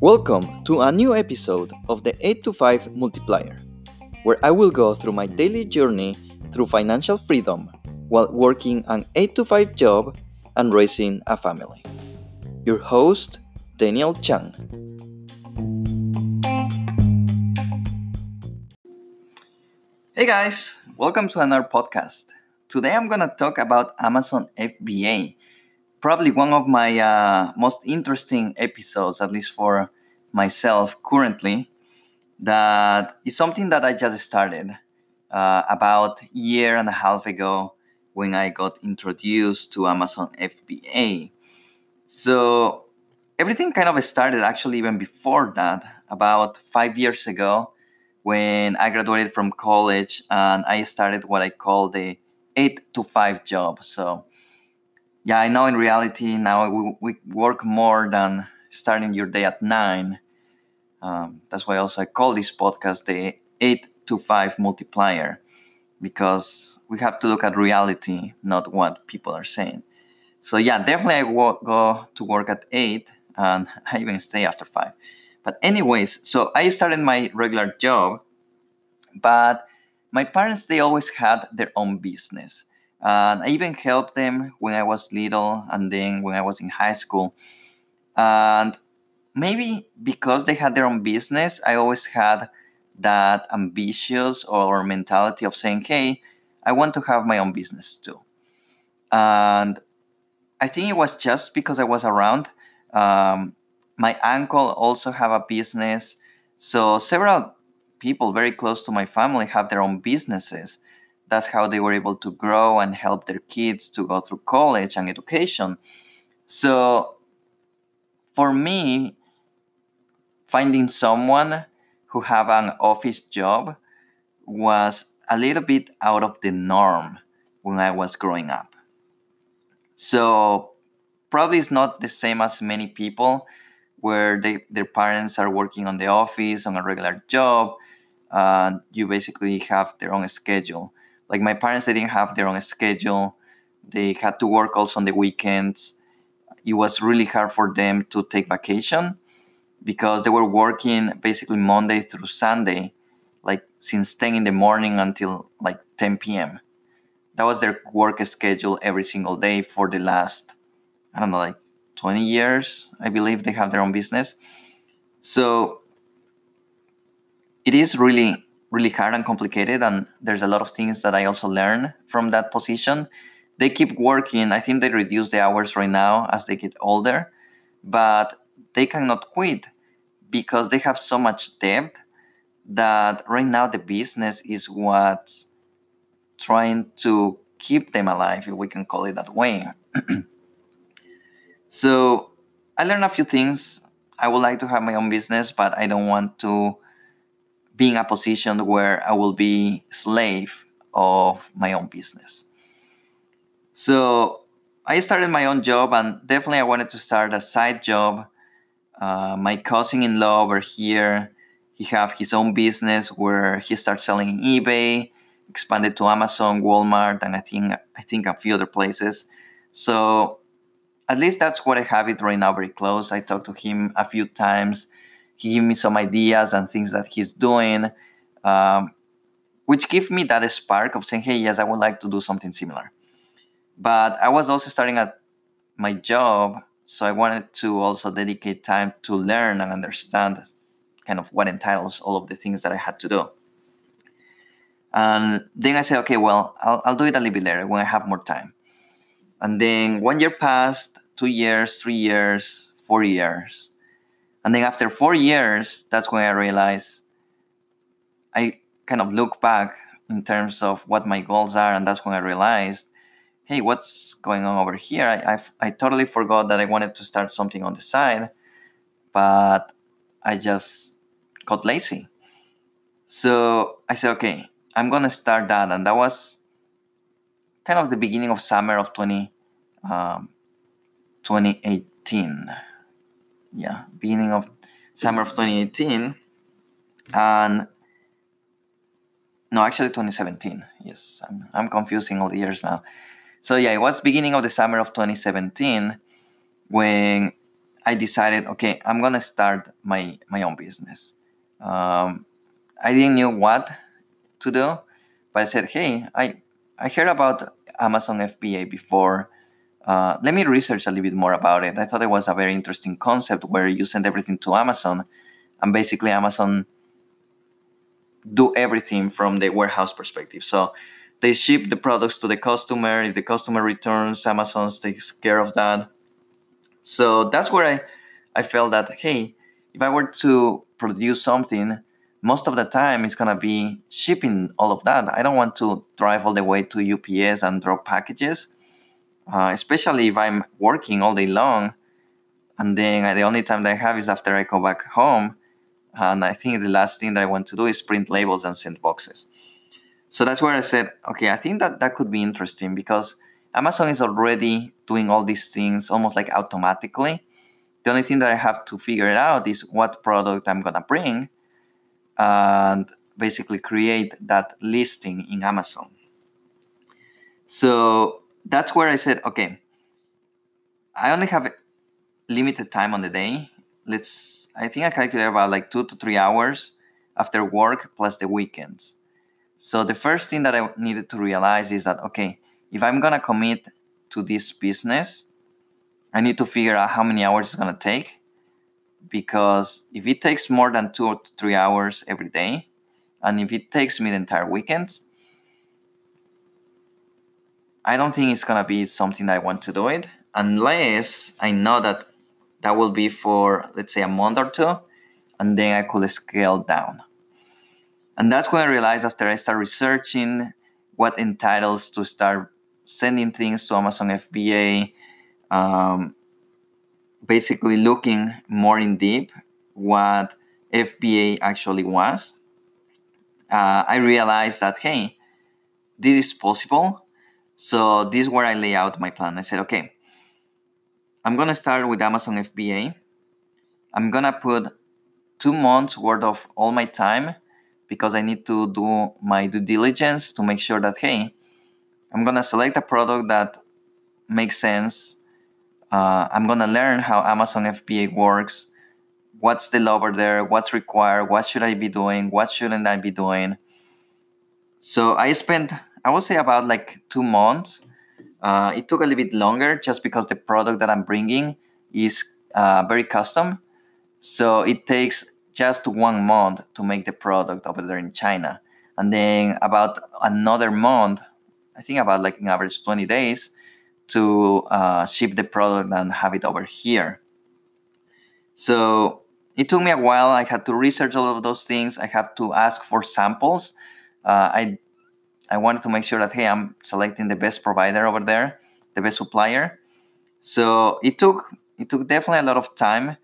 Welcome to a new episode of the 8 to 5 Multiplier, where I will go through my daily journey through financial freedom while working an 8 to 5 job and raising a family. Your host, Daniel Chang. Hey guys, welcome to another podcast. Today I'm going to talk about Amazon FBA. Probably one of my uh, most interesting episodes, at least for myself currently. That is something that I just started uh, about a year and a half ago when I got introduced to Amazon FBA. So everything kind of started actually even before that, about five years ago when I graduated from college and I started what I call the eight to five job. So, yeah, I know in reality now we, we work more than starting your day at nine. Um, that's why also I call this podcast the eight to five multiplier because we have to look at reality, not what people are saying. So, yeah, definitely I go to work at eight and I even stay after five. But anyways, so I started my regular job, but my parents they always had their own business. And I even helped them when I was little and then when I was in high school. And maybe because they had their own business, I always had that ambitious or mentality of saying, hey, I want to have my own business too. And I think it was just because I was around. Um, my uncle also have a business so several people very close to my family have their own businesses that's how they were able to grow and help their kids to go through college and education. So for me finding someone who have an office job was a little bit out of the norm when i was growing up. So probably it's not the same as many people where they, their parents are working on the office on a regular job and you basically have their own schedule like my parents they didn't have their own schedule. They had to work also on the weekends. It was really hard for them to take vacation because they were working basically monday through sunday like since 10 in the morning until like 10 p.m that was their work schedule every single day for the last i don't know like 20 years, I believe they have their own business. So it is really, really hard and complicated. And there's a lot of things that I also learn from that position. They keep working. I think they reduce the hours right now as they get older, but they cannot quit because they have so much debt that right now the business is what's trying to keep them alive, if we can call it that way. So I learned a few things. I would like to have my own business, but I don't want to be in a position where I will be slave of my own business. So I started my own job, and definitely I wanted to start a side job. Uh, my cousin-in-law over here, he have his own business where he starts selling in eBay, expanded to Amazon, Walmart, and I think I think a few other places. So at least that's what I have it right now very close. I talked to him a few times. He gave me some ideas and things that he's doing, um, which give me that spark of saying, hey, yes, I would like to do something similar. But I was also starting at my job, so I wanted to also dedicate time to learn and understand kind of what entitles all of the things that I had to do. And then I said, okay, well, I'll, I'll do it a little bit later when I have more time. And then one year passed, two years, three years, four years. And then after four years, that's when I realized I kind of look back in terms of what my goals are. And that's when I realized, hey, what's going on over here? I, I've, I totally forgot that I wanted to start something on the side, but I just got lazy. So I said, okay, I'm going to start that. And that was kind of the beginning of summer of 20, um, 2018. Yeah, beginning of summer of 2018. And no, actually 2017. Yes, I'm, I'm confusing all the years now. So yeah, it was beginning of the summer of 2017. when I decided, okay, I'm gonna start my my own business. Um, I didn't know what to do, but I said, hey, I I heard about Amazon FBA before. Uh, let me research a little bit more about it. I thought it was a very interesting concept where you send everything to Amazon, and basically Amazon do everything from the warehouse perspective. So they ship the products to the customer. If the customer returns, Amazon takes care of that. So that's where I, I felt that hey, if I were to produce something, most of the time it's gonna be shipping all of that. I don't want to drive all the way to UPS and drop packages, uh, especially if I'm working all day long, and then the only time that I have is after I go back home. And I think the last thing that I want to do is print labels and send boxes. So that's where I said, okay, I think that that could be interesting because Amazon is already doing all these things almost like automatically. The only thing that I have to figure out is what product I'm gonna bring and basically create that listing in Amazon. So that's where I said, okay, I only have limited time on the day. Let's I think I calculated about like two to three hours after work plus the weekends. So the first thing that I needed to realize is that okay, if I'm gonna commit to this business, I need to figure out how many hours it's gonna take. Because if it takes more than two or three hours every day, and if it takes me the entire weekend, I don't think it's gonna be something I want to do it unless I know that that will be for let's say a month or two, and then I could scale down. And that's when I realized after I started researching what entitles to start sending things to Amazon FBA, um, basically looking more in deep what FBA actually was. Uh, I realized that hey, this is possible. So this is where I lay out my plan. I said, okay, I'm gonna start with Amazon FBA. I'm gonna put two months worth of all my time because I need to do my due diligence to make sure that hey, I'm gonna select a product that makes sense. Uh, I'm gonna learn how Amazon FBA works. What's the law over there? What's required? What should I be doing? What shouldn't I be doing? So I spent, I would say, about like two months. Uh, it took a little bit longer just because the product that I'm bringing is uh, very custom. So it takes just one month to make the product over there in China. And then about another month I think about like an average 20 days to uh, ship the product and have it over here. So it took me a while. I had to research all of those things. I had to ask for samples. Uh, I I wanted to make sure that hey, I'm selecting the best provider over there, the best supplier. So it took it took definitely a lot of time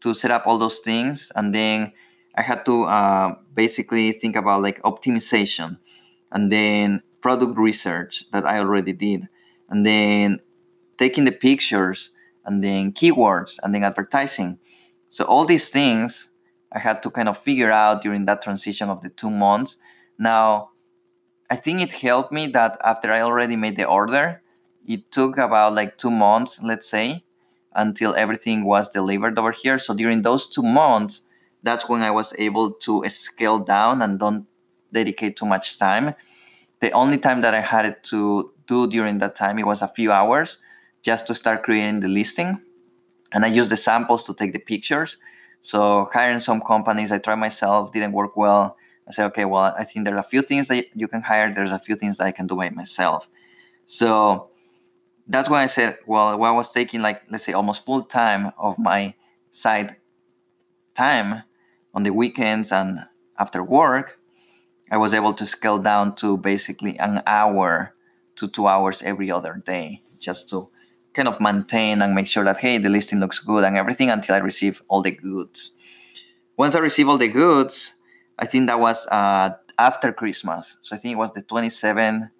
to set up all those things, and then I had to uh, basically think about like optimization, and then product research that I already did, and then taking the pictures, and then keywords, and then advertising. So all these things I had to kind of figure out during that transition of the two months. Now, I think it helped me that after I already made the order, it took about like two months, let's say, until everything was delivered over here. So during those two months, that's when I was able to scale down and don't dedicate too much time the only time that I had to do during that time it was a few hours just to start creating the listing, and I used the samples to take the pictures. So hiring some companies, I tried myself, didn't work well. I said, okay, well, I think there are a few things that you can hire. There's a few things that I can do by myself. So that's when I said, well, I was taking like let's say almost full time of my side time on the weekends and after work, I was able to scale down to basically an hour to two hours every other day just to kind of maintain and make sure that hey the listing looks good and everything until I receive all the goods. Once I receive all the goods, I think that was uh, after Christmas. So I think it was the 27th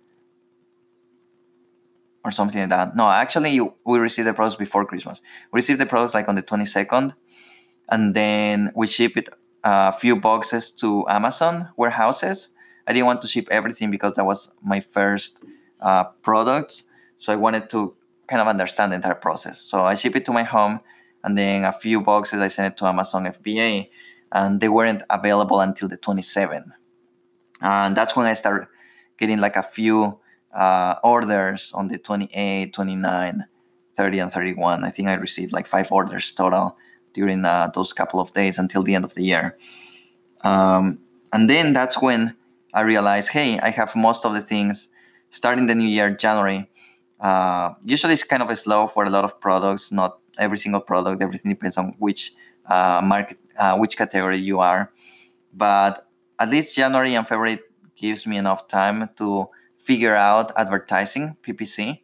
or something like that. No, actually we received the products before Christmas. We received the products like on the 22nd and then we ship it a few boxes to Amazon warehouses. I didn't want to ship everything because that was my first uh, product. So I wanted to kind of understand the entire process. So I ship it to my home, and then a few boxes I sent it to Amazon FBA, and they weren't available until the 27th. And that's when I started getting like a few uh, orders on the 28, 29, 30, and 31. I think I received like five orders total during uh, those couple of days until the end of the year. Um, and then that's when I realized, hey, I have most of the things starting the new year, January. Uh, usually it's kind of slow for a lot of products, not every single product. Everything depends on which uh, market, uh, which category you are. But at least January and February gives me enough time to figure out advertising, PPC.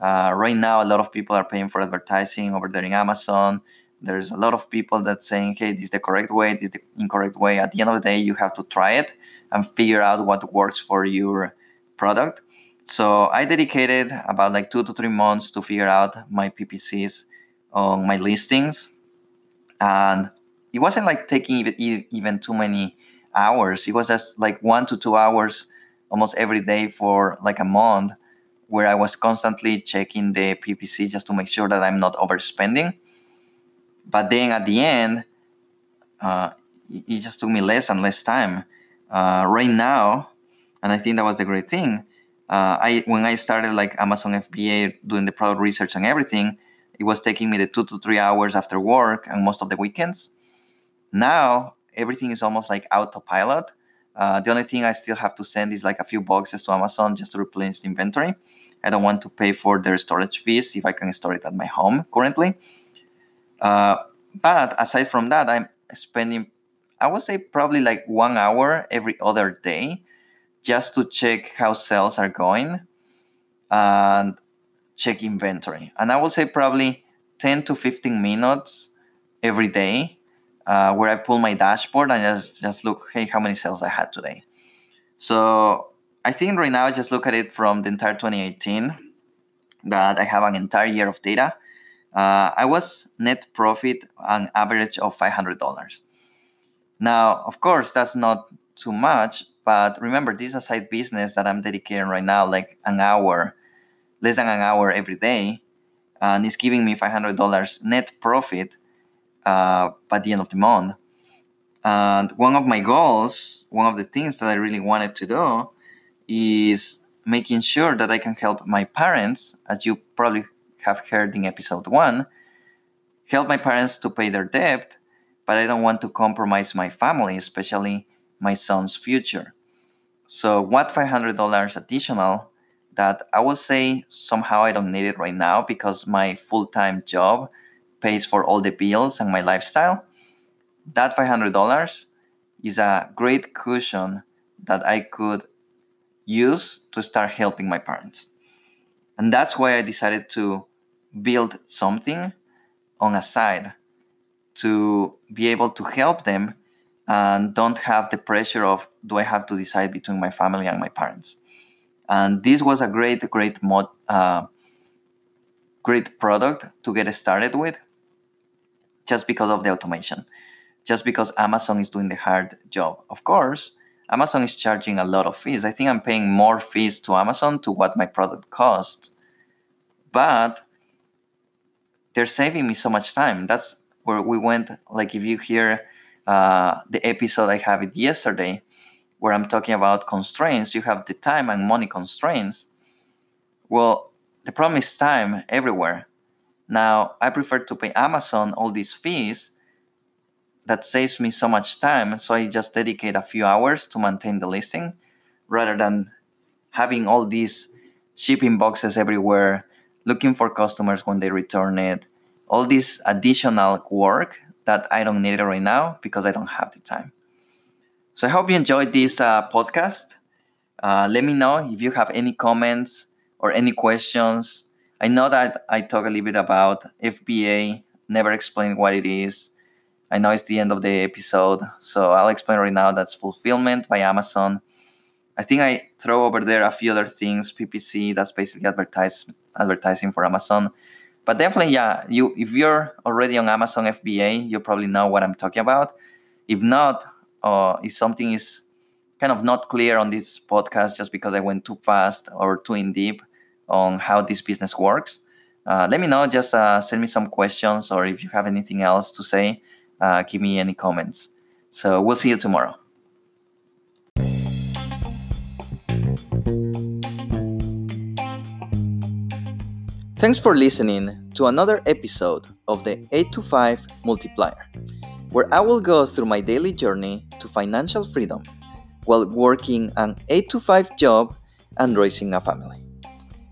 Uh, right now, a lot of people are paying for advertising over there in Amazon. There's a lot of people that saying, "Hey, this is the correct way. This is the incorrect way." At the end of the day, you have to try it and figure out what works for your product. So I dedicated about like two to three months to figure out my PPCs on my listings, and it wasn't like taking even too many hours. It was just like one to two hours almost every day for like a month where I was constantly checking the PPC just to make sure that I'm not overspending. But then at the end, uh, it just took me less and less time. Uh, right now, and I think that was the great thing. Uh, I when I started like Amazon FBA doing the product research and everything, it was taking me the two to three hours after work and most of the weekends. Now everything is almost like autopilot. Uh, the only thing I still have to send is like a few boxes to Amazon just to replenish the inventory. I don't want to pay for their storage fees if I can store it at my home currently. Uh, but aside from that, I'm spending, I would say, probably like one hour every other day just to check how sales are going and check inventory. And I would say probably 10 to 15 minutes every day uh, where I pull my dashboard and just, just look, hey, how many sales I had today. So I think right now I just look at it from the entire 2018 that I have an entire year of data. Uh, I was net profit an average of $500. Now, of course, that's not too much, but remember, this is a side business that I'm dedicating right now, like an hour, less than an hour every day, and it's giving me $500 net profit uh, by the end of the month. And one of my goals, one of the things that I really wanted to do is making sure that I can help my parents, as you probably have heard in episode one, help my parents to pay their debt, but I don't want to compromise my family, especially my son's future. So, what $500 additional that I will say somehow I don't need it right now because my full time job pays for all the bills and my lifestyle, that $500 is a great cushion that I could use to start helping my parents. And that's why I decided to build something on a side to be able to help them and don't have the pressure of do I have to decide between my family and my parents. And this was a great, great mod, uh, great product to get started with just because of the automation, just because Amazon is doing the hard job. Of course, Amazon is charging a lot of fees. I think I'm paying more fees to Amazon to what my product costs, but they're saving me so much time. That's where we went. Like if you hear uh, the episode I have it yesterday, where I'm talking about constraints, you have the time and money constraints. Well, the problem is time everywhere. Now, I prefer to pay Amazon all these fees that saves me so much time. So I just dedicate a few hours to maintain the listing rather than having all these shipping boxes everywhere, looking for customers when they return it, all this additional work that I don't need it right now because I don't have the time. So I hope you enjoyed this uh, podcast. Uh, let me know if you have any comments or any questions I know that I talk a little bit about FBA, never explain what it is. I know it's the end of the episode, so I'll explain right now. That's fulfillment by Amazon. I think I throw over there a few other things. PPC, that's basically advertise, advertising for Amazon. But definitely, yeah, you if you're already on Amazon FBA, you probably know what I'm talking about. If not, uh, if something is kind of not clear on this podcast just because I went too fast or too in deep, on how this business works, uh, let me know. Just uh, send me some questions, or if you have anything else to say, uh, give me any comments. So we'll see you tomorrow. Thanks for listening to another episode of the 8 to 5 Multiplier, where I will go through my daily journey to financial freedom while working an 8 to 5 job and raising a family.